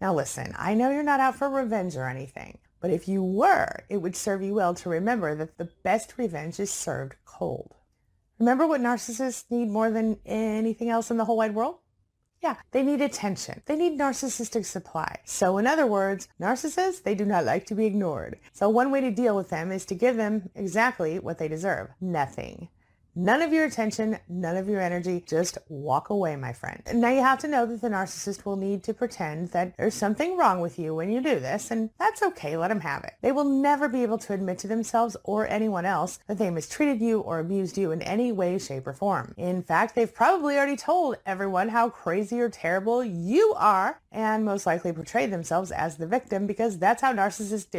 Now listen, I know you're not out for revenge or anything, but if you were, it would serve you well to remember that the best revenge is served cold. Remember what narcissists need more than anything else in the whole wide world? Yeah, they need attention. They need narcissistic supply. So in other words, narcissists, they do not like to be ignored. So one way to deal with them is to give them exactly what they deserve. Nothing. None of your attention, none of your energy. Just walk away, my friend. Now you have to know that the narcissist will need to pretend that there's something wrong with you when you do this, and that's okay. Let them have it. They will never be able to admit to themselves or anyone else that they mistreated you or abused you in any way, shape, or form. In fact, they've probably already told everyone how crazy or terrible you are and most likely portrayed themselves as the victim because that's how narcissists do.